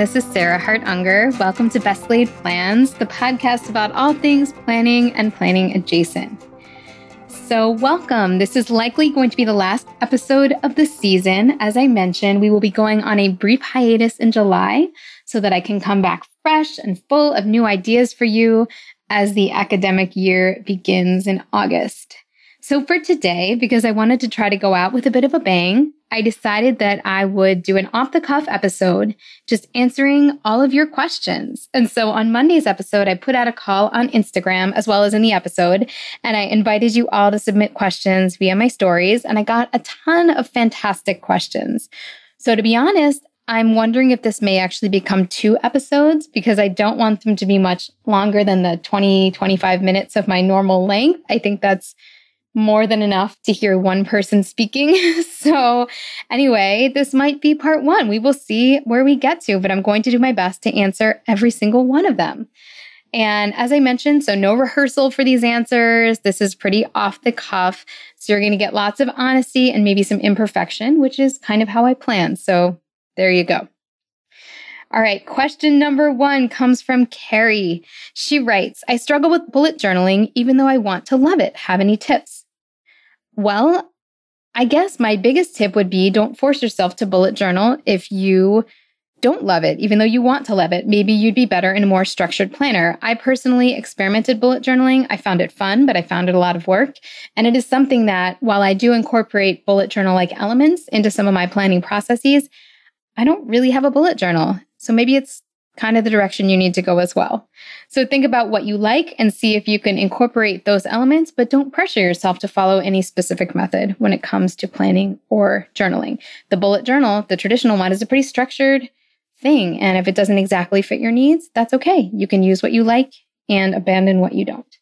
this is Sarah Hart Unger. Welcome to Best Laid Plans, the podcast about all things planning and planning adjacent. So, welcome. This is likely going to be the last episode of the season. As I mentioned, we will be going on a brief hiatus in July so that I can come back fresh and full of new ideas for you as the academic year begins in August. So, for today, because I wanted to try to go out with a bit of a bang, I decided that I would do an off the cuff episode, just answering all of your questions. And so on Monday's episode, I put out a call on Instagram as well as in the episode, and I invited you all to submit questions via my stories, and I got a ton of fantastic questions. So to be honest, I'm wondering if this may actually become two episodes because I don't want them to be much longer than the 20, 25 minutes of my normal length. I think that's more than enough to hear one person speaking. so, anyway, this might be part one. We will see where we get to, but I'm going to do my best to answer every single one of them. And as I mentioned, so no rehearsal for these answers. This is pretty off the cuff. So, you're going to get lots of honesty and maybe some imperfection, which is kind of how I plan. So, there you go. All right, question number one comes from Carrie. She writes I struggle with bullet journaling even though I want to love it. Have any tips? Well, I guess my biggest tip would be don't force yourself to bullet journal if you don't love it, even though you want to love it. Maybe you'd be better in a more structured planner. I personally experimented bullet journaling. I found it fun, but I found it a lot of work. And it is something that, while I do incorporate bullet journal like elements into some of my planning processes, I don't really have a bullet journal. So maybe it's kind of the direction you need to go as well. So think about what you like and see if you can incorporate those elements, but don't pressure yourself to follow any specific method when it comes to planning or journaling. The bullet journal, the traditional one, is a pretty structured thing. And if it doesn't exactly fit your needs, that's okay. You can use what you like and abandon what you don't.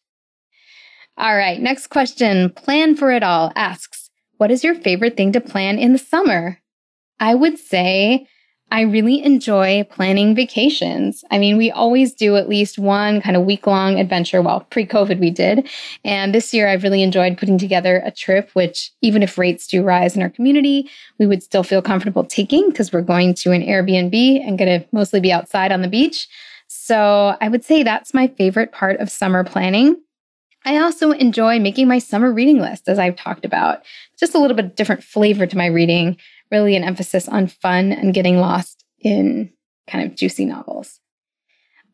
All right, next question. Plan for it all asks, What is your favorite thing to plan in the summer? I would say I really enjoy planning vacations. I mean, we always do at least one kind of week long adventure. Well, pre COVID, we did. And this year, I've really enjoyed putting together a trip, which, even if rates do rise in our community, we would still feel comfortable taking because we're going to an Airbnb and going to mostly be outside on the beach. So I would say that's my favorite part of summer planning. I also enjoy making my summer reading list, as I've talked about. Just a little bit different flavor to my reading really an emphasis on fun and getting lost in kind of juicy novels.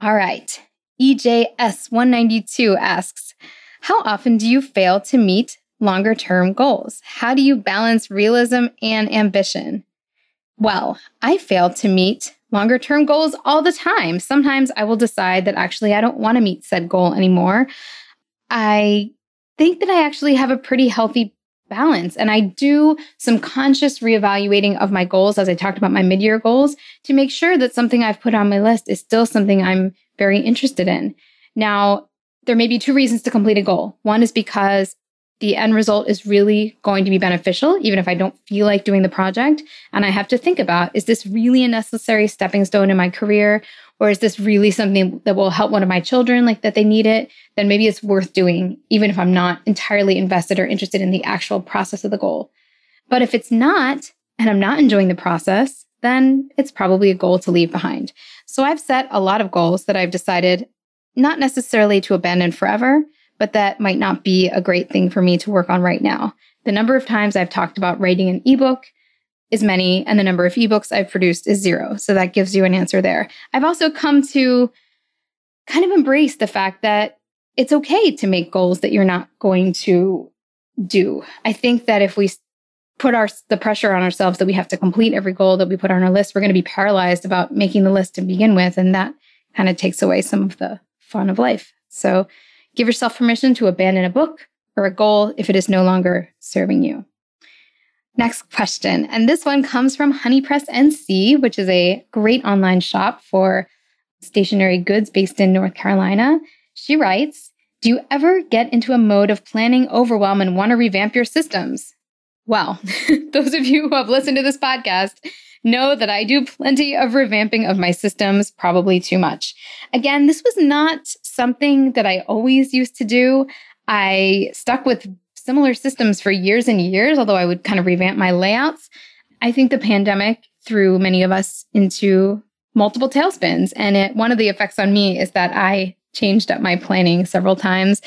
All right. EJS192 asks How often do you fail to meet longer term goals? How do you balance realism and ambition? Well, I fail to meet longer term goals all the time. Sometimes I will decide that actually I don't want to meet said goal anymore. I think that I actually have a pretty healthy balance. And I do some conscious reevaluating of my goals as I talked about my mid year goals to make sure that something I've put on my list is still something I'm very interested in. Now, there may be two reasons to complete a goal. One is because the end result is really going to be beneficial, even if I don't feel like doing the project. And I have to think about is this really a necessary stepping stone in my career? Or is this really something that will help one of my children, like that they need it? Then maybe it's worth doing, even if I'm not entirely invested or interested in the actual process of the goal. But if it's not, and I'm not enjoying the process, then it's probably a goal to leave behind. So I've set a lot of goals that I've decided not necessarily to abandon forever, but that might not be a great thing for me to work on right now. The number of times I've talked about writing an ebook is many, and the number of ebooks I've produced is zero. So that gives you an answer there. I've also come to kind of embrace the fact that it's okay to make goals that you're not going to do. I think that if we put our the pressure on ourselves that we have to complete every goal that we put on our list, we're going to be paralyzed about making the list to begin with, and that kind of takes away some of the fun of life. So Give yourself permission to abandon a book or a goal if it is no longer serving you. Next question. And this one comes from HoneyPress NC, which is a great online shop for stationery goods based in North Carolina. She writes Do you ever get into a mode of planning overwhelm and want to revamp your systems? Well, those of you who have listened to this podcast know that I do plenty of revamping of my systems, probably too much. Again, this was not something that I always used to do. I stuck with similar systems for years and years, although I would kind of revamp my layouts. I think the pandemic threw many of us into multiple tailspins. And it, one of the effects on me is that I changed up my planning several times.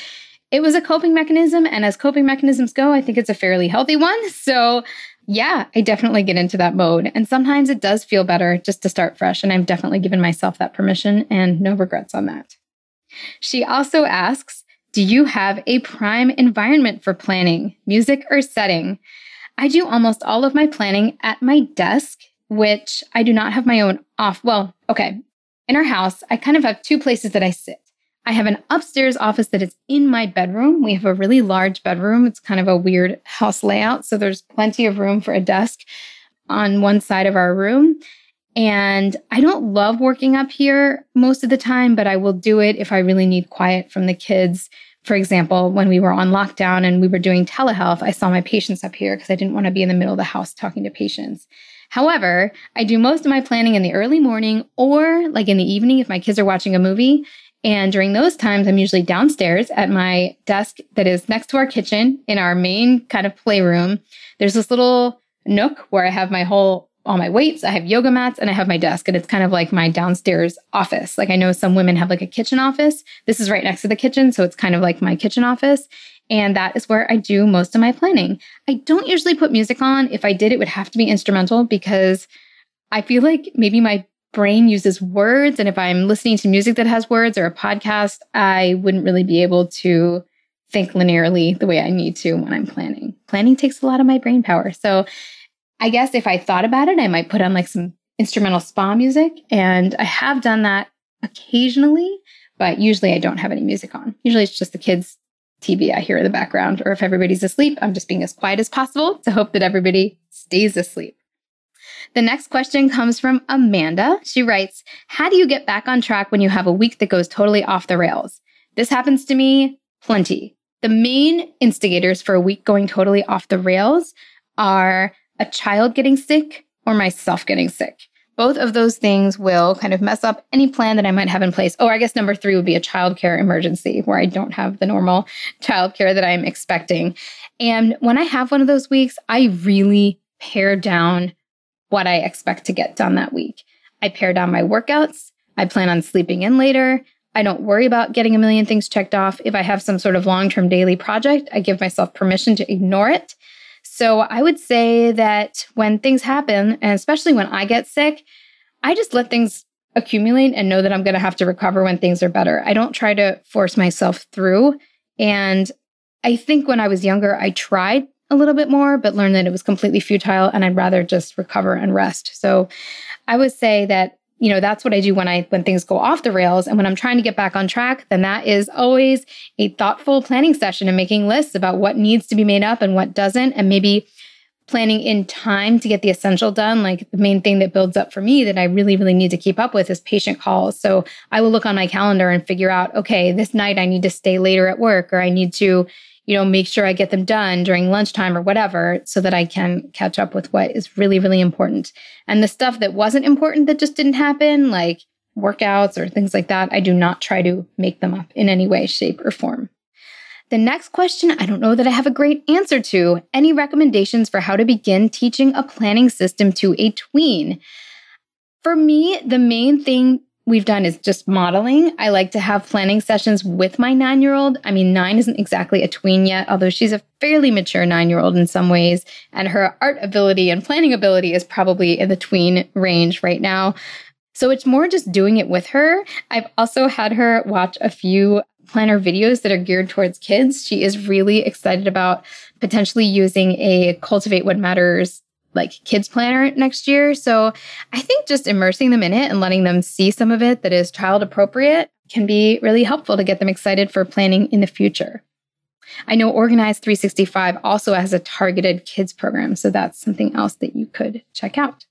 It was a coping mechanism. And as coping mechanisms go, I think it's a fairly healthy one. So, yeah, I definitely get into that mode. And sometimes it does feel better just to start fresh. And I've definitely given myself that permission and no regrets on that. She also asks Do you have a prime environment for planning, music or setting? I do almost all of my planning at my desk, which I do not have my own off. Well, okay. In our house, I kind of have two places that I sit. I have an upstairs office that is in my bedroom. We have a really large bedroom. It's kind of a weird house layout. So there's plenty of room for a desk on one side of our room. And I don't love working up here most of the time, but I will do it if I really need quiet from the kids. For example, when we were on lockdown and we were doing telehealth, I saw my patients up here because I didn't want to be in the middle of the house talking to patients. However, I do most of my planning in the early morning or like in the evening if my kids are watching a movie. And during those times, I'm usually downstairs at my desk that is next to our kitchen in our main kind of playroom. There's this little nook where I have my whole all my weights, I have yoga mats, and I have my desk. And it's kind of like my downstairs office. Like I know some women have like a kitchen office. This is right next to the kitchen. So it's kind of like my kitchen office. And that is where I do most of my planning. I don't usually put music on. If I did, it would have to be instrumental because I feel like maybe my brain uses words. And if I'm listening to music that has words or a podcast, I wouldn't really be able to think linearly the way I need to when I'm planning. Planning takes a lot of my brain power. So I guess if I thought about it, I might put on like some instrumental spa music. And I have done that occasionally, but usually I don't have any music on. Usually it's just the kids' TV I hear in the background. Or if everybody's asleep, I'm just being as quiet as possible to hope that everybody stays asleep. The next question comes from Amanda. She writes, How do you get back on track when you have a week that goes totally off the rails? This happens to me plenty. The main instigators for a week going totally off the rails are a child getting sick or myself getting sick. Both of those things will kind of mess up any plan that I might have in place. Oh, I guess number three would be a childcare emergency where I don't have the normal childcare that I'm expecting. And when I have one of those weeks, I really pare down what I expect to get done that week. I pare down my workouts. I plan on sleeping in later. I don't worry about getting a million things checked off. If I have some sort of long term daily project, I give myself permission to ignore it. So I would say that when things happen, and especially when I get sick, I just let things accumulate and know that I'm going to have to recover when things are better. I don't try to force myself through. And I think when I was younger, I tried a little bit more, but learned that it was completely futile and I'd rather just recover and rest. So I would say that, you know, that's what I do when I when things go off the rails and when I'm trying to get back on track, then that is always a thoughtful planning session and making lists about what needs to be made up and what doesn't and maybe planning in time to get the essential done. Like the main thing that builds up for me that I really, really need to keep up with is patient calls. So I will look on my calendar and figure out, okay, this night I need to stay later at work or I need to, you know, make sure I get them done during lunchtime or whatever so that I can catch up with what is really, really important. And the stuff that wasn't important that just didn't happen, like workouts or things like that, I do not try to make them up in any way, shape, or form. The next question, I don't know that I have a great answer to. Any recommendations for how to begin teaching a planning system to a tween? For me, the main thing we've done is just modeling. I like to have planning sessions with my nine year old. I mean, nine isn't exactly a tween yet, although she's a fairly mature nine year old in some ways. And her art ability and planning ability is probably in the tween range right now. So it's more just doing it with her. I've also had her watch a few planner videos that are geared towards kids. She is really excited about potentially using a Cultivate What Matters like kids planner next year. So I think just immersing them in it and letting them see some of it that is child appropriate can be really helpful to get them excited for planning in the future. I know Organize 365 also has a targeted kids program, so that's something else that you could check out.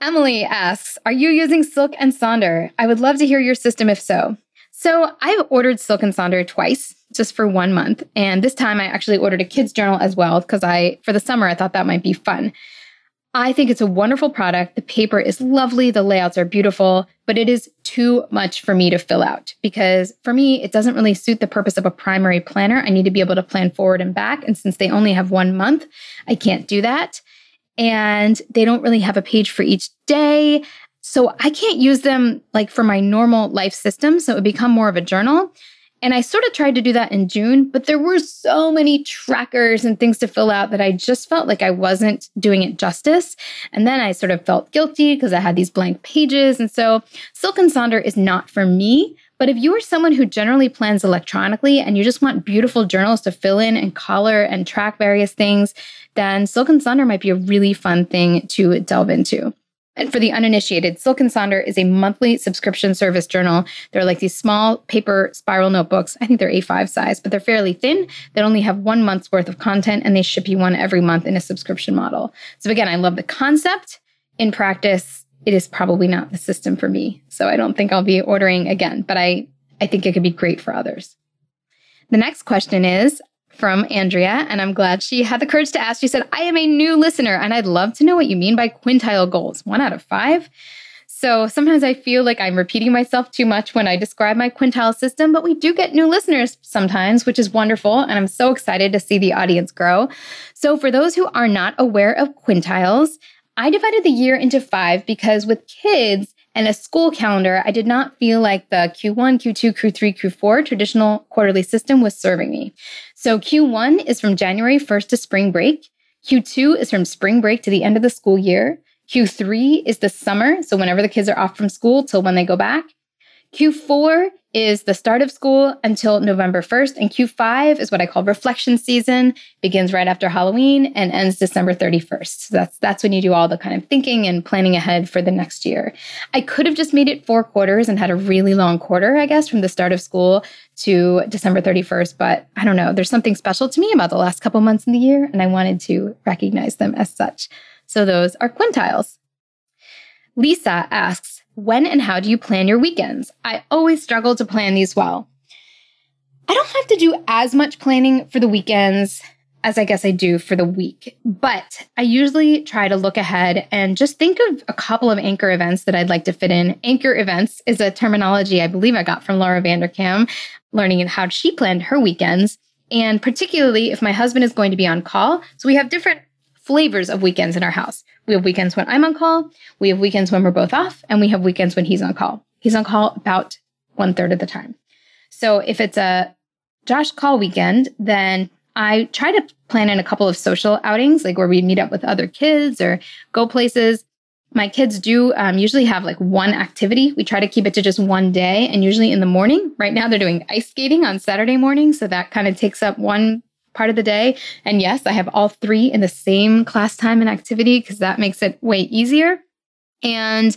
Emily asks, Are you using Silk and Sonder? I would love to hear your system if so. So I've ordered Silk and Sonder twice just for one month. And this time I actually ordered a kids journal as well because I, for the summer, I thought that might be fun. I think it's a wonderful product. The paper is lovely. The layouts are beautiful, but it is too much for me to fill out because for me, it doesn't really suit the purpose of a primary planner. I need to be able to plan forward and back. And since they only have one month, I can't do that. And they don't really have a page for each day. So I can't use them like for my normal life system. So it would become more of a journal. And I sort of tried to do that in June, but there were so many trackers and things to fill out that I just felt like I wasn't doing it justice. And then I sort of felt guilty because I had these blank pages. And so Silk and Sonder is not for me. But if you are someone who generally plans electronically and you just want beautiful journals to fill in and color and track various things, then Silk and Sonder might be a really fun thing to delve into. And for the uninitiated, Silk and Sonder is a monthly subscription service journal. They're like these small paper spiral notebooks. I think they're A5 size, but they're fairly thin. They only have one month's worth of content and they ship you one every month in a subscription model. So again, I love the concept. In practice, it is probably not the system for me. So I don't think I'll be ordering again, but I, I think it could be great for others. The next question is from Andrea, and I'm glad she had the courage to ask. She said, I am a new listener, and I'd love to know what you mean by quintile goals. One out of five. So sometimes I feel like I'm repeating myself too much when I describe my quintile system, but we do get new listeners sometimes, which is wonderful. And I'm so excited to see the audience grow. So for those who are not aware of quintiles, I divided the year into five because with kids, and a school calendar, I did not feel like the Q1, Q2, Q3, Q4 traditional quarterly system was serving me. So Q1 is from January 1st to spring break. Q2 is from spring break to the end of the school year. Q3 is the summer, so whenever the kids are off from school till when they go back. Q4 is the start of school until November 1st, and Q5 is what I call reflection season, begins right after Halloween and ends December 31st. So that's that's when you do all the kind of thinking and planning ahead for the next year. I could have just made it four quarters and had a really long quarter, I guess, from the start of school to December 31st, but I don't know, there's something special to me about the last couple months in the year and I wanted to recognize them as such. So those are quintiles. Lisa asks, when and how do you plan your weekends? I always struggle to plan these well. I don't have to do as much planning for the weekends as I guess I do for the week, but I usually try to look ahead and just think of a couple of anchor events that I'd like to fit in. Anchor events is a terminology I believe I got from Laura Vanderkam, learning how she planned her weekends. And particularly if my husband is going to be on call. So we have different flavors of weekends in our house. We have weekends when I'm on call, we have weekends when we're both off, and we have weekends when he's on call. He's on call about one third of the time. So if it's a Josh call weekend, then I try to plan in a couple of social outings, like where we meet up with other kids or go places. My kids do um, usually have like one activity. We try to keep it to just one day and usually in the morning. Right now, they're doing ice skating on Saturday morning. So that kind of takes up one part of the day. And yes, I have all three in the same class time and activity because that makes it way easier. And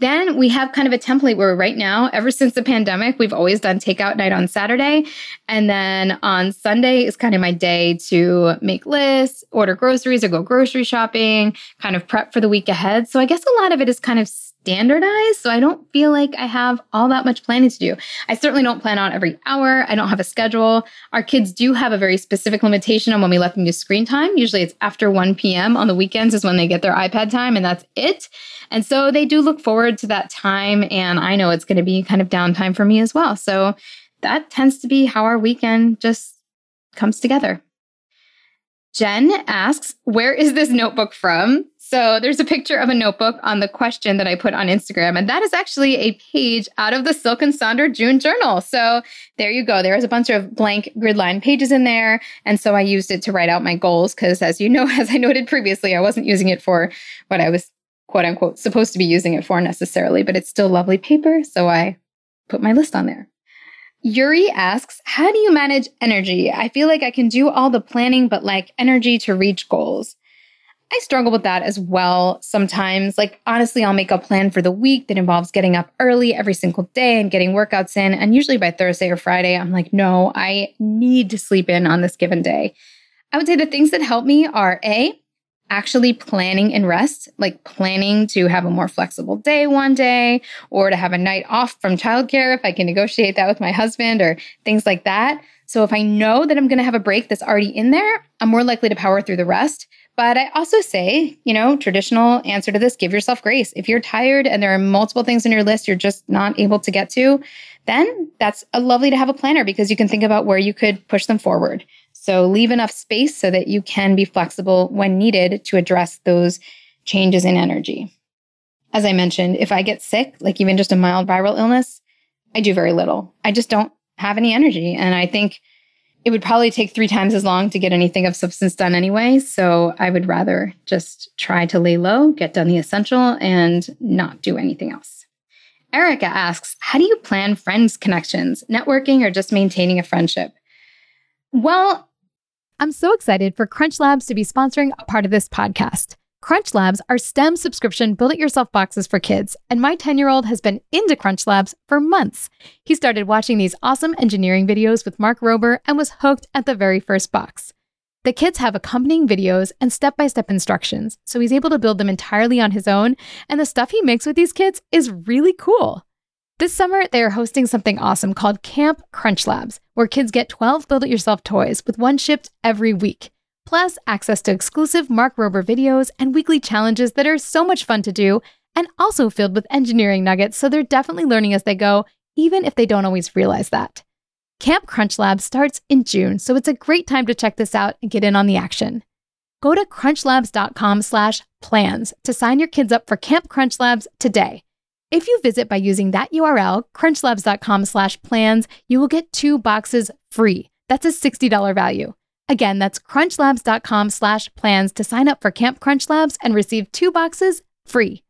then we have kind of a template where right now, ever since the pandemic, we've always done takeout night on Saturday. And then on Sunday is kind of my day to make lists, order groceries or go grocery shopping, kind of prep for the week ahead. So I guess a lot of it is kind of standardized. So I don't feel like I have all that much planning to do. I certainly don't plan out every hour. I don't have a schedule. Our kids do have a very specific limitation on when we let them use screen time. Usually it's after 1 p.m. on the weekends is when they get their iPad time, and that's it. And so they do look forward to that time. And I know it's going to be kind of downtime for me as well. So that tends to be how our weekend just comes together. Jen asks, Where is this notebook from? So there's a picture of a notebook on the question that I put on Instagram, and that is actually a page out of the Silk and Sonder June journal. So there you go. There is a bunch of blank gridline pages in there. And so I used it to write out my goals because, as you know, as I noted previously, I wasn't using it for what I was quote unquote supposed to be using it for necessarily, but it's still lovely paper. So I put my list on there. Yuri asks, How do you manage energy? I feel like I can do all the planning, but like energy to reach goals. I struggle with that as well sometimes. Like, honestly, I'll make a plan for the week that involves getting up early every single day and getting workouts in. And usually by Thursday or Friday, I'm like, no, I need to sleep in on this given day. I would say the things that help me are A, actually planning and rest, like planning to have a more flexible day one day or to have a night off from childcare if I can negotiate that with my husband or things like that. So if I know that I'm going to have a break that's already in there, I'm more likely to power through the rest. But I also say, you know, traditional answer to this give yourself grace. If you're tired and there are multiple things on your list you're just not able to get to, then that's a lovely to have a planner because you can think about where you could push them forward. So leave enough space so that you can be flexible when needed to address those changes in energy. as I mentioned, if I get sick, like even just a mild viral illness, I do very little. I just don't have any energy. And I think it would probably take three times as long to get anything of substance done anyway. So I would rather just try to lay low, get done the essential, and not do anything else. Erica asks, How do you plan friends connections, networking, or just maintaining a friendship? Well, I'm so excited for Crunch Labs to be sponsoring a part of this podcast. Crunch Labs are STEM subscription build it yourself boxes for kids, and my 10 year old has been into Crunch Labs for months. He started watching these awesome engineering videos with Mark Rober and was hooked at the very first box. The kids have accompanying videos and step by step instructions, so he's able to build them entirely on his own, and the stuff he makes with these kids is really cool. This summer, they are hosting something awesome called Camp Crunch Labs, where kids get 12 build it yourself toys with one shipped every week plus access to exclusive Mark Rober videos and weekly challenges that are so much fun to do and also filled with engineering nuggets, so they're definitely learning as they go, even if they don't always realize that. Camp Crunch Lab starts in June, so it's a great time to check this out and get in on the action. Go to crunchlabs.com/plans to sign your kids up for Camp Crunch Labs today. If you visit by using that URL, crunchlabs.com/plans, you will get two boxes free. That's a $60 value. Again, that's crunchlabs.com slash plans to sign up for Camp Crunch Labs and receive two boxes free.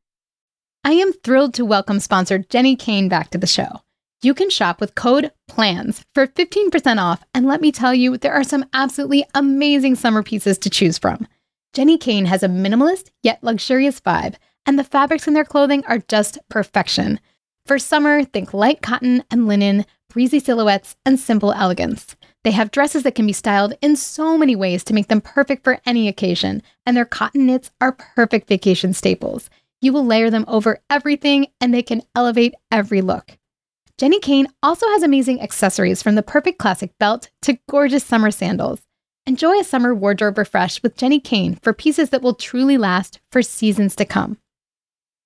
I am thrilled to welcome sponsor Jenni Kayne back to the show. You can shop with code PLANS for 15% off, and let me tell you, there are some absolutely amazing summer pieces to choose from. Jenni Kayne has a minimalist yet luxurious vibe, and the fabrics in their clothing are just perfection. For summer, think light cotton and linen, breezy silhouettes, and simple elegance. They have dresses that can be styled in so many ways to make them perfect for any occasion, and their cotton knits are perfect vacation staples. You will layer them over everything, and they can elevate every look. Jenni Kayne also has amazing accessories from the perfect classic belt to gorgeous summer sandals. Enjoy a summer wardrobe refresh with Jenni Kayne for pieces that will truly last for seasons to come.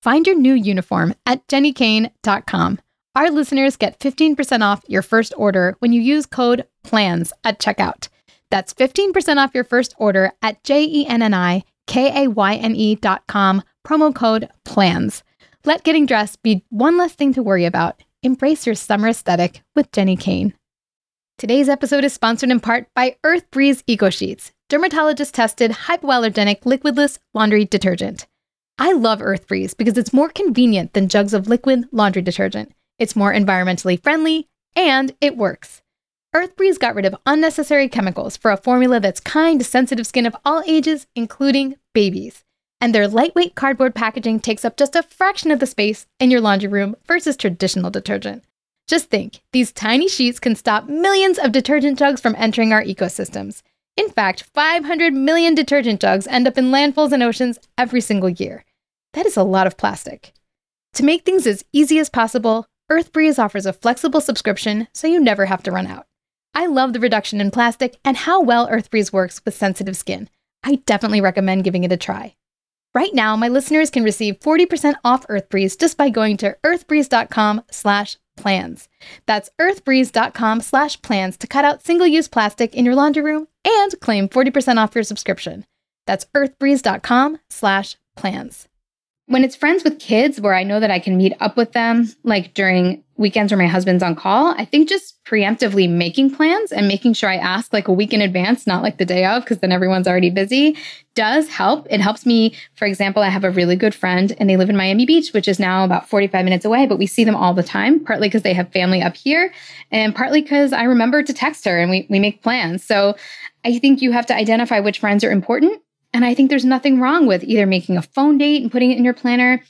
Find your new uniform at jennikayne.com. Our listeners get 15% off your first order when you use code PLANS at checkout. That's 15% off your first order at J-E-N-N-I-K-A-Y-N-E dot com, promo code PLANS. Let getting dressed be one less thing to worry about. Embrace your summer aesthetic with Jenni Kayne. Today's episode is sponsored in part by Earth Breeze Eco Sheets, dermatologist tested hypoallergenic liquidless laundry detergent. I love Earth Breeze because it's more convenient than jugs of liquid laundry detergent. It's more environmentally friendly, and it works. EarthBreeze got rid of unnecessary chemicals for a formula that's kind to sensitive skin of all ages, including babies. And their lightweight cardboard packaging takes up just a fraction of the space in your laundry room versus traditional detergent. Just think, these tiny sheets can stop millions of detergent jugs from entering our ecosystems. In fact, 500 million detergent jugs end up in landfills and oceans every single year. That is a lot of plastic. To make things as easy as possible, EarthBreeze offers a flexible subscription so you never have to run out. I love the reduction in plastic and how well EarthBreeze works with sensitive skin. I definitely recommend giving it a try. Right now, my listeners can receive 40% off EarthBreeze just by going to earthbreeze.com slash plans. That's earthbreeze.com slash plans to cut out single-use plastic in your laundry room and claim 40% off your subscription. That's earthbreeze.com slash plans when it's friends with kids where I know that I can meet up with them, like during weekends where my husband's on call, I think just preemptively making plans and making sure I ask like a week in advance, not like the day of, because then everyone's already busy, does help. It helps me. For example, I have a really good friend and they live in Miami Beach, which is now about 45 minutes away, but we see them all the time, partly because they have family up here and partly because I remember to text her and we, we make plans. So I think you have to identify which friends are important and I think there's nothing wrong with either making a phone date and putting it in your planner,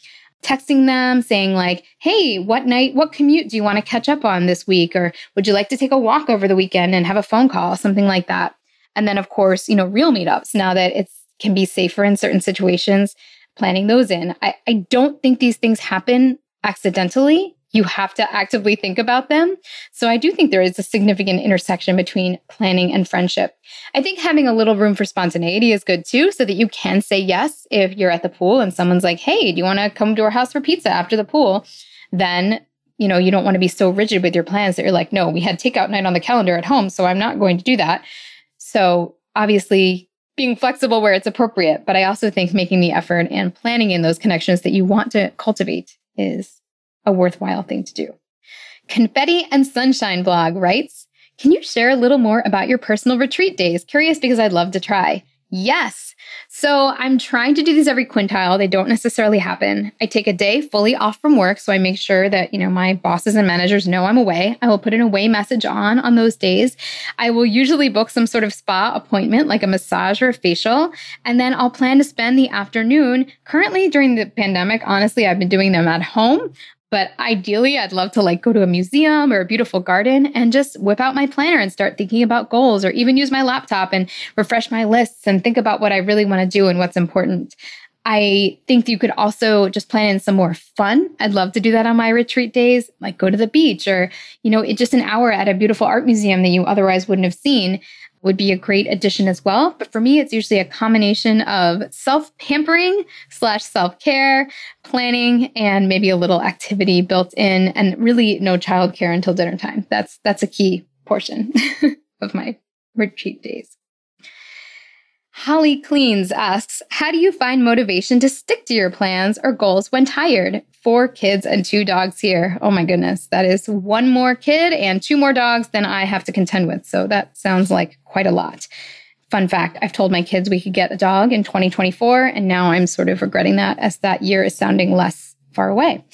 texting them saying like, "Hey, what night, what commute do you want to catch up on this week or would you like to take a walk over the weekend and have a phone call, something like that." And then of course, you know, real meetups now that it can be safer in certain situations, planning those in. I, I don't think these things happen accidentally you have to actively think about them. So I do think there is a significant intersection between planning and friendship. I think having a little room for spontaneity is good too, so that you can say yes if you're at the pool and someone's like, hey, do you want to come to our house for pizza after the pool? Then you know, you don't want to be so rigid with your plans that you're like, no, we had takeout night on the calendar at home, so I'm not going to do that. So obviously, being flexible where it's appropriate. But I also think making the effort and planning in those connections that you want to cultivate is a worthwhile thing to do. Confetti and Sunshine blog writes, Can you share a little more about your personal retreat days? Curious because I'd love to try. Yes. So I'm trying to do these every quintile. They don't necessarily happen. I take a day fully off from work. So I make sure that, you know, my bosses and managers know I'm away. I will put an away message on on those days. I will usually book some sort of spa appointment, like a massage or a facial. And then I'll plan to spend the afternoon. Currently during the pandemic, honestly, I've been doing them at home. But ideally, I'd love to like go to a museum or a beautiful garden and just whip out my planner and start thinking about goals or even use my laptop and refresh my lists and think about what I really want to do and what's important. I think you could also just plan in some more fun. I'd love to do that on my retreat days, like go to the beach or, you know, just an hour at a beautiful art museum that you otherwise wouldn't have seen would be a great addition as well. But for me, it's usually a combination of self pampering slash self care, planning, and maybe a little activity built in, and really no childcare until dinner time. That's that's a key portion of my retreat days. Holly Cleans asks, How do you find motivation to stick to your plans or goals when tired? Four kids and two dogs here. Oh my goodness. That is one more kid and two more dogs than I have to contend with. So that sounds like quite a lot. Fun fact I've told my kids we could get a dog in 2024, and now I'm sort of regretting that as that year is sounding less far away.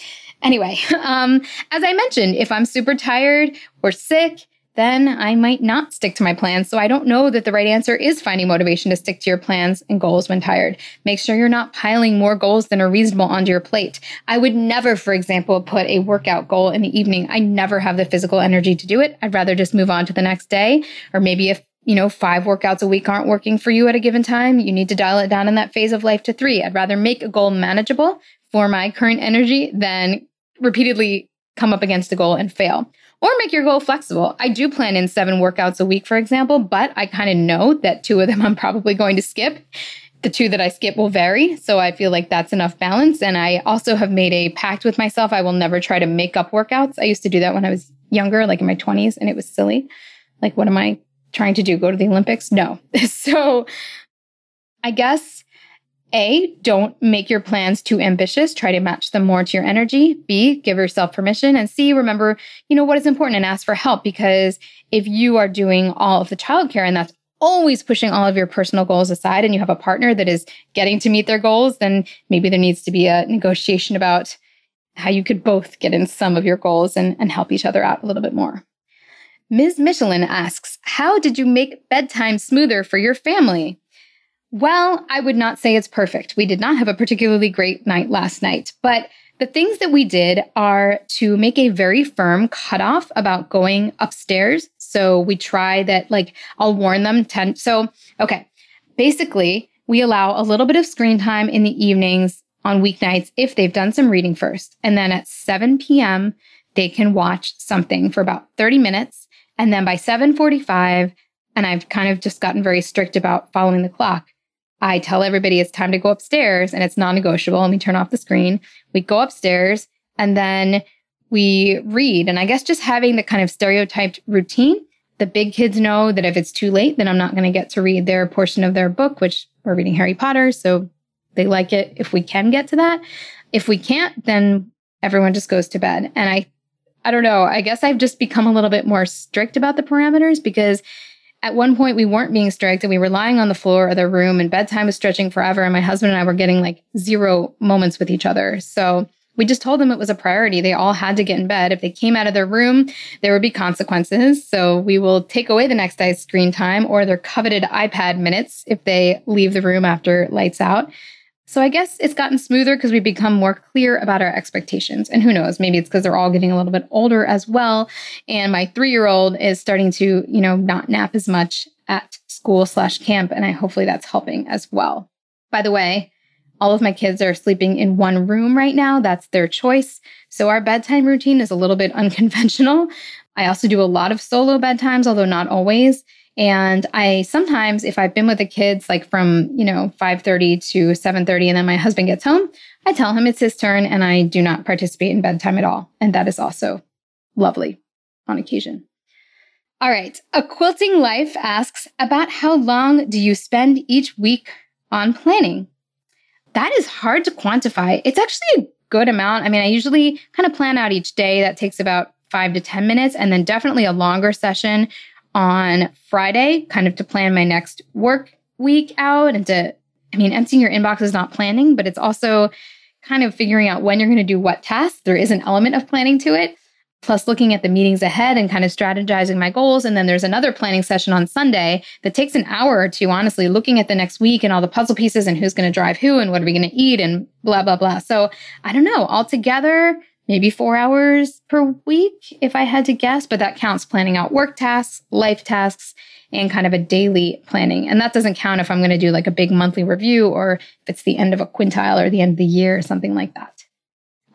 Anyway, um, as I mentioned, if I'm super tired or sick, then I might not stick to my plans. So I don't know that the right answer is finding motivation to stick to your plans and goals when tired. Make sure you're not piling more goals than are reasonable onto your plate. I would never, for example, put a workout goal in the evening. I never have the physical energy to do it. I'd rather just move on to the next day. Or maybe if you know, five workouts a week aren't working for you at a given time, you need to dial it down in that phase of life to three. I'd rather make a goal manageable for my current energy than repeatedly come up against a goal and fail or make your goal flexible. I do plan in seven workouts a week, for example, but I kind of know that two of them I'm probably going to skip. The two that I skip will vary. So I feel like that's enough balance. And I also have made a pact with myself. I will never try to make up workouts. I used to do that when I was younger, like in my 20s, and it was silly. Like, what am I trying to do? Go to the Olympics? No. so I guess a, don't make your plans too ambitious. Try to match them more to your energy. B, give yourself permission. And C, remember, you know, what is important and ask for help because if you are doing all of the childcare and that's always pushing all of your personal goals aside and you have a partner that is getting to meet their goals, then maybe there needs to be a negotiation about how you could both get in some of your goals and, and help each other out a little bit more. Ms. Michelin asks, How did you make bedtime smoother for your family? Well, I would not say it's perfect. We did not have a particularly great night last night, but the things that we did are to make a very firm cutoff about going upstairs. So we try that, like, I'll warn them 10. So, okay, basically, we allow a little bit of screen time in the evenings on weeknights if they've done some reading first. And then at 7 p.m., they can watch something for about 30 minutes. And then by 7:45, and I've kind of just gotten very strict about following the clock. I tell everybody it's time to go upstairs and it's non negotiable. And we turn off the screen. We go upstairs and then we read. And I guess just having the kind of stereotyped routine, the big kids know that if it's too late, then I'm not going to get to read their portion of their book, which we're reading Harry Potter. So they like it if we can get to that. If we can't, then everyone just goes to bed. And I, I don't know. I guess I've just become a little bit more strict about the parameters because at one point we weren't being strict and we were lying on the floor of the room and bedtime was stretching forever and my husband and I were getting like zero moments with each other. So we just told them it was a priority. They all had to get in bed. If they came out of their room, there would be consequences. So we will take away the next day's screen time or their coveted iPad minutes if they leave the room after lights out. So I guess it's gotten smoother because we've become more clear about our expectations. And who knows, maybe it's because they're all getting a little bit older as well. And my three year old is starting to, you know, not nap as much at school slash camp. And I hopefully that's helping as well. By the way, all of my kids are sleeping in one room right now. That's their choice. So our bedtime routine is a little bit unconventional. I also do a lot of solo bedtimes, although not always. And I sometimes, if I've been with the kids like from, you know, 5:30 to 7:30 and then my husband gets home, I tell him it's his turn and I do not participate in bedtime at all. And that is also lovely on occasion. All right. A Quilting Life asks about how long do you spend each week on planning? That is hard to quantify. It's actually a good amount. I mean, I usually kind of plan out each day. That takes about five to 10 minutes, and then definitely a longer session on Friday, kind of to plan my next work week out and to, I mean, emptying your inbox is not planning, but it's also kind of figuring out when you're going to do what tasks. There is an element of planning to it plus looking at the meetings ahead and kind of strategizing my goals. And then there's another planning session on Sunday that takes an hour or two, honestly, looking at the next week and all the puzzle pieces and who's going to drive who and what are we going to eat and blah, blah, blah. So I don't know, altogether, maybe four hours per week if I had to guess, but that counts planning out work tasks, life tasks, and kind of a daily planning. And that doesn't count if I'm going to do like a big monthly review or if it's the end of a quintile or the end of the year or something like that.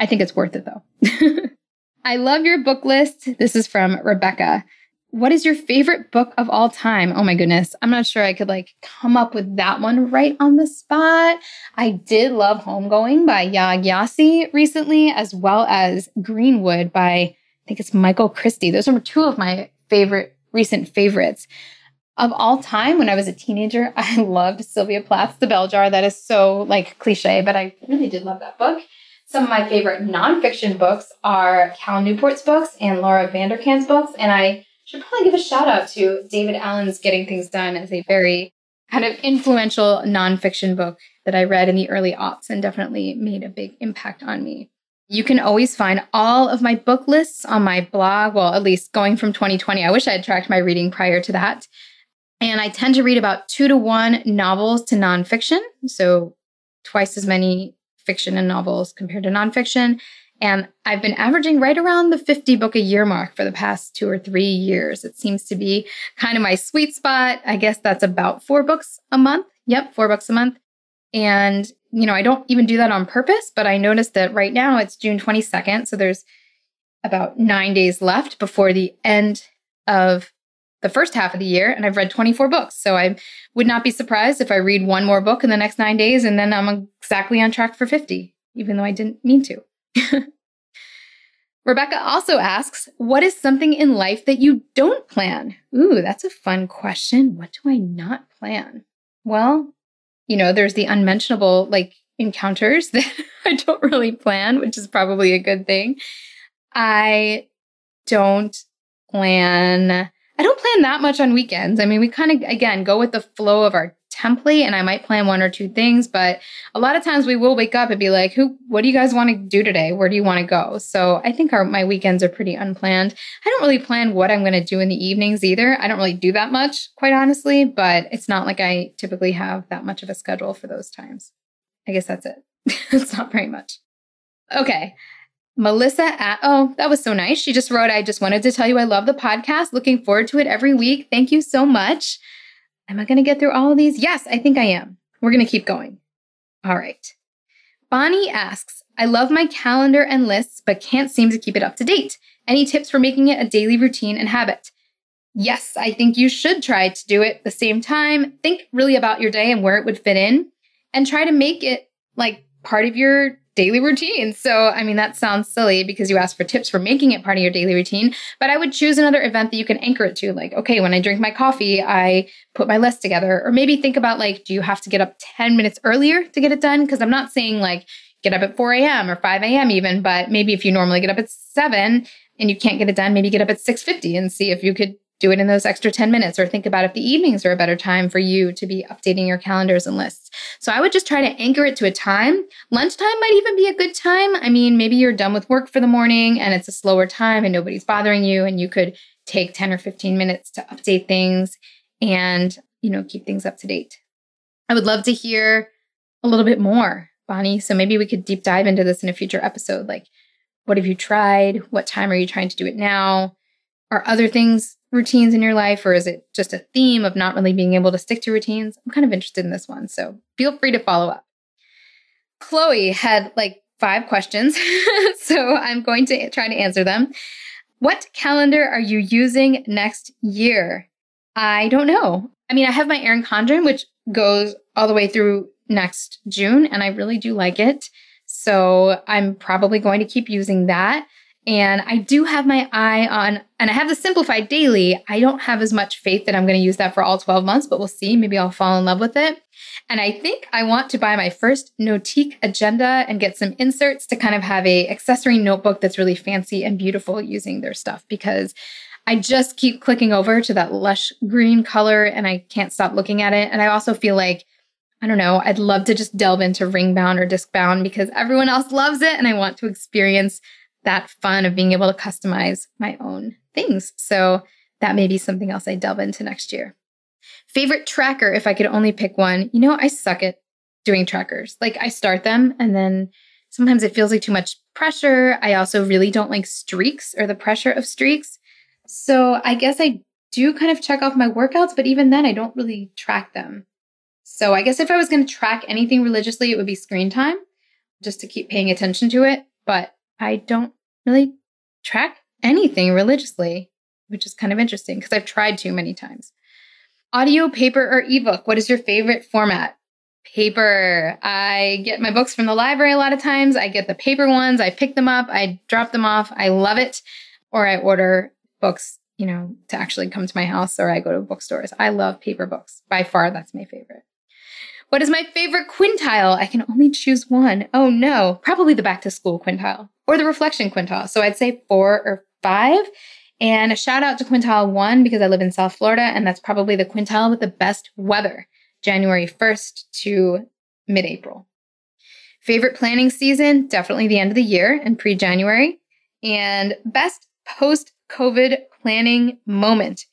I think it's worth it though. I love your book list. This is from Rebecca. What is your favorite book of all time? Oh my goodness. I'm not sure I could like come up with that one right on the spot. I did love Homegoing by Yaa Gyasi recently, as well as Greenwood by, I think it's Michael Christie. Those are two of my favorite, recent favorites. Of all time, when I was a teenager, I loved Sylvia Plath's The Bell Jar. That is so like cliche, but I really did love that book. Some of my favorite nonfiction books are Cal Newport's books and Laura Vanderkam's books. And I should probably give a shout out to David Allen's Getting Things Done as a very kind of influential nonfiction book that I read in the early aughts and definitely made a big impact on me. You can always find all of my book lists on my blog. Well, at least going from 2020. I wish I had tracked my reading prior to that. And I tend to read about two to one novels to nonfiction. So twice as many fiction and novels compared to nonfiction. And I've been averaging right around the 50 book a year mark for the past two or three years. It seems to be kind of my sweet spot. I guess that's about four books a month. Yep, four books a month. And, you know, I don't even do that on purpose, but I noticed that right now it's June 22nd. So there's about nine days left before the end of the first half of the year and I've read 24 books. So I would not be surprised if I read one more book in the next nine days and then I'm exactly on track for 50, even though I didn't mean to. Rebecca also asks, What is something in life that you don't plan? Ooh, that's a fun question. What do I not plan? Well, you know, there's the unmentionable like encounters that I don't really plan, which is probably a good thing. I don't plan I don't plan that much on weekends. I mean, we kind of, again, go with the flow of our template and I might plan one or two things, but a lot of times we will wake up and be like, who, what do you guys want to do today? Where do you want to go? So I think our, my weekends are pretty unplanned. I don't really plan what I'm going to do in the evenings either. I don't really do that much, quite honestly, but it's not like I typically have that much of a schedule for those times. I guess that's it. it's not very much. Okay. Melissa at, oh, that was so nice. She just wrote, I just wanted to tell you I love the podcast. Looking forward to it every week. Thank you so much. Am I going to get through all of these? Yes, I think I am. We're going to keep going. All right. Bonnie asks, I love my calendar and lists, but can't seem to keep it up to date. Any tips for making it a daily routine and habit? Yes, I think you should try to do it the same time. Think really about your day and where it would fit in and try to make it like part of your daily routine. So, I mean, that sounds silly because you asked for tips for making it part of your daily routine, but I would choose another event that you can anchor it to. Like, okay, when I drink my coffee, I put my list together. Or maybe think about like, do you have to get up 10 minutes earlier to get it done? Because I'm not saying like get up at 4 a.m. or 5 a.m. even, but maybe if you normally get up at 7 and you can't get it done, maybe get up at 6:50 and see if you could do it in those extra 10 minutes or think about if the evenings are a better time for you to be updating your calendars and lists. So I would just try to anchor it to a time. Lunchtime might even be a good time. I mean, maybe you're done with work for the morning and it's a slower time and nobody's bothering you and you could take 10 or 15 minutes to update things and, you know, keep things up to date. I would love to hear a little bit more, Bonnie. So maybe we could deep dive into this in a future episode like what have you tried? What time are you trying to do it now? Are other things routines in your life, or is it just a theme of not really being able to stick to routines? I'm kind of interested in this one, so feel free to follow up. Chloe had like five questions, so I'm going to try to answer them. What calendar are you using next year? I don't know. I mean, I have my Erin Condren, which goes all the way through next June, and I really do like it. So I'm probably going to keep using that. And I do have my eye on, and I have the simplified daily. I don't have as much faith that I'm going to use that for all 12 months, but we'll see. Maybe I'll fall in love with it. And I think I want to buy my first Notique agenda and get some inserts to kind of have a accessory notebook that's really fancy and beautiful using their stuff because I just keep clicking over to that lush green color and I can't stop looking at it. And I also feel like I don't know, I'd love to just delve into ring bound or disc bound because everyone else loves it and I want to experience that fun of being able to customize my own things. So that may be something else I delve into next year. Favorite tracker, if I could only pick one, you know, I suck at doing trackers. Like I start them and then sometimes it feels like too much pressure. I also really don't like streaks or the pressure of streaks. So I guess I do kind of check off my workouts, but even then I don't really track them. So I guess if I was going to track anything religiously, it would be screen time just to keep paying attention to it. But I don't really track anything religiously, which is kind of interesting because I've tried too many times. Audio, paper, or ebook? What is your favorite format? Paper. I get my books from the library a lot of times. I get the paper ones. I pick them up. I drop them off. I love it. Or I order books, you know, to actually come to my house or I go to bookstores. I love paper books. By far, that's my favorite. What is my favorite quintile? I can only choose one. Oh no, probably the back to school quintile or the reflection quintile. So I'd say four or five. And a shout out to quintile one because I live in South Florida and that's probably the quintile with the best weather, January 1st to mid April. Favorite planning season? Definitely the end of the year and pre January. And best post COVID planning moment.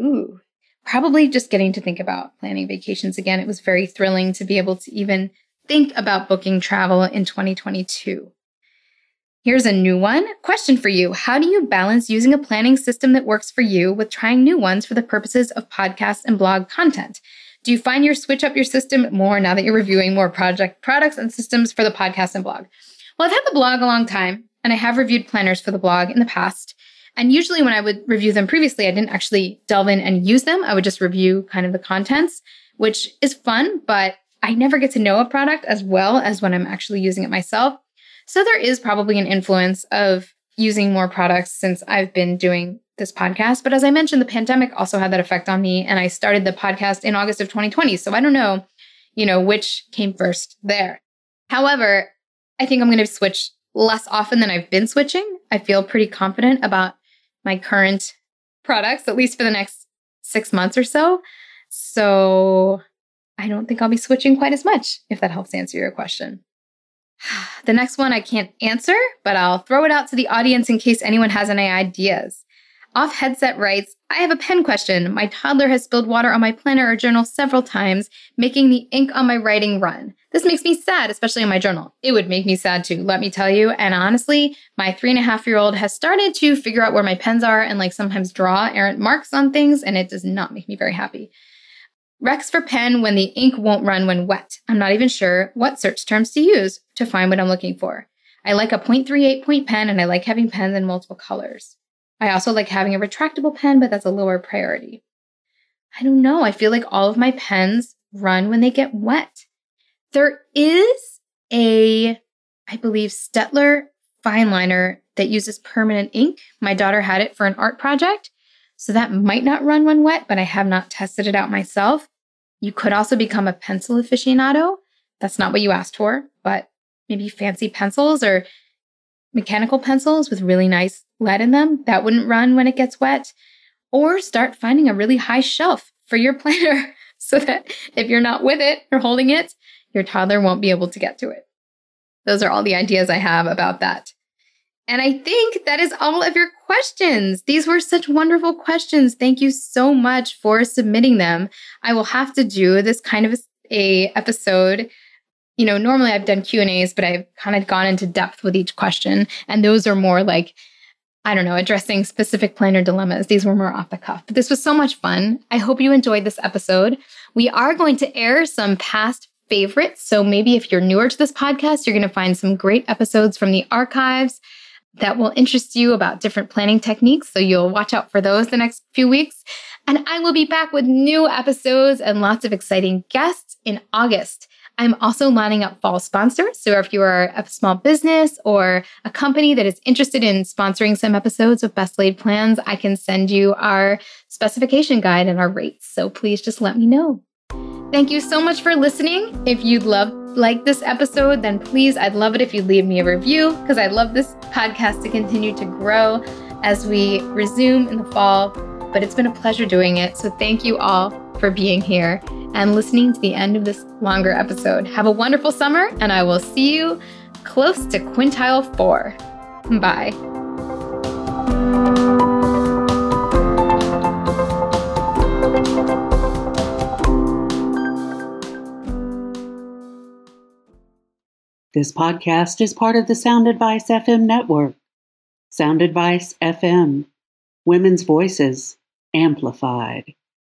Ooh, probably just getting to think about planning vacations again. It was very thrilling to be able to even think about booking travel in 2022. Here's a new one. Question for you How do you balance using a planning system that works for you with trying new ones for the purposes of podcast and blog content? Do you find you switch up your system more now that you're reviewing more project products and systems for the podcast and blog? Well, I've had the blog a long time and I have reviewed planners for the blog in the past. And usually when I would review them previously, I didn't actually delve in and use them. I would just review kind of the contents, which is fun, but I never get to know a product as well as when I'm actually using it myself. So there is probably an influence of using more products since I've been doing this podcast. But as I mentioned, the pandemic also had that effect on me. And I started the podcast in August of 2020. So I don't know, you know, which came first there. However, I think I'm going to switch less often than I've been switching. I feel pretty confident about my current products, at least for the next six months or so. So I don't think I'll be switching quite as much, if that helps answer your question. The next one I can't answer, but I'll throw it out to the audience in case anyone has any ideas. Off Headset writes, I have a pen question. My toddler has spilled water on my planner or journal several times, making the ink on my writing run. This makes me sad, especially in my journal. It would make me sad too, let me tell you. And honestly, my three and a half year old has started to figure out where my pens are and like sometimes draw errant marks on things, and it does not make me very happy. Rex for pen when the ink won't run when wet. I'm not even sure what search terms to use to find what I'm looking for. I like a 0.38 point pen and I like having pens in multiple colors. I also like having a retractable pen, but that's a lower priority. I don't know. I feel like all of my pens run when they get wet. There is a, I believe, Staedtler fine liner that uses permanent ink. My daughter had it for an art project. So that might not run when wet, but I have not tested it out myself. You could also become a pencil aficionado. That's not what you asked for, but maybe fancy pencils or mechanical pencils with really nice lead in them that wouldn't run when it gets wet, or start finding a really high shelf for your planner so that if you're not with it or holding it, your toddler won't be able to get to it. Those are all the ideas I have about that. And I think that is all of your questions. These were such wonderful questions. Thank you so much for submitting them. I will have to do this kind of a, episode you know, normally I've done Q and A's, but I've kind of gone into depth with each question, and those are more like, I don't know, addressing specific planner dilemmas. These were more off the cuff, but this was so much fun. I hope you enjoyed this episode. We are going to air some past favorites, so maybe if you're newer to this podcast, you're going to find some great episodes from the archives that will interest you about different planning techniques. So you'll watch out for those the next few weeks. And I will be back with new episodes and lots of exciting guests in August. I'm also lining up fall sponsors. So if you are a small business or a company that is interested in sponsoring some episodes of Best Laid Plans, I can send you our specification guide and our rates. So please just let me know. Thank you so much for listening. If you'd love like this episode, then please, I'd love it if you'd leave me a review because I'd love this podcast to continue to grow as we resume in the fall. But it's been a pleasure doing it. So thank you all for being here and listening to the end of this longer episode. Have a wonderful summer, and I will see you close to quintile four. Bye. This podcast is part of the Sound Advice FM network. Sound Advice FM, women's voices amplified.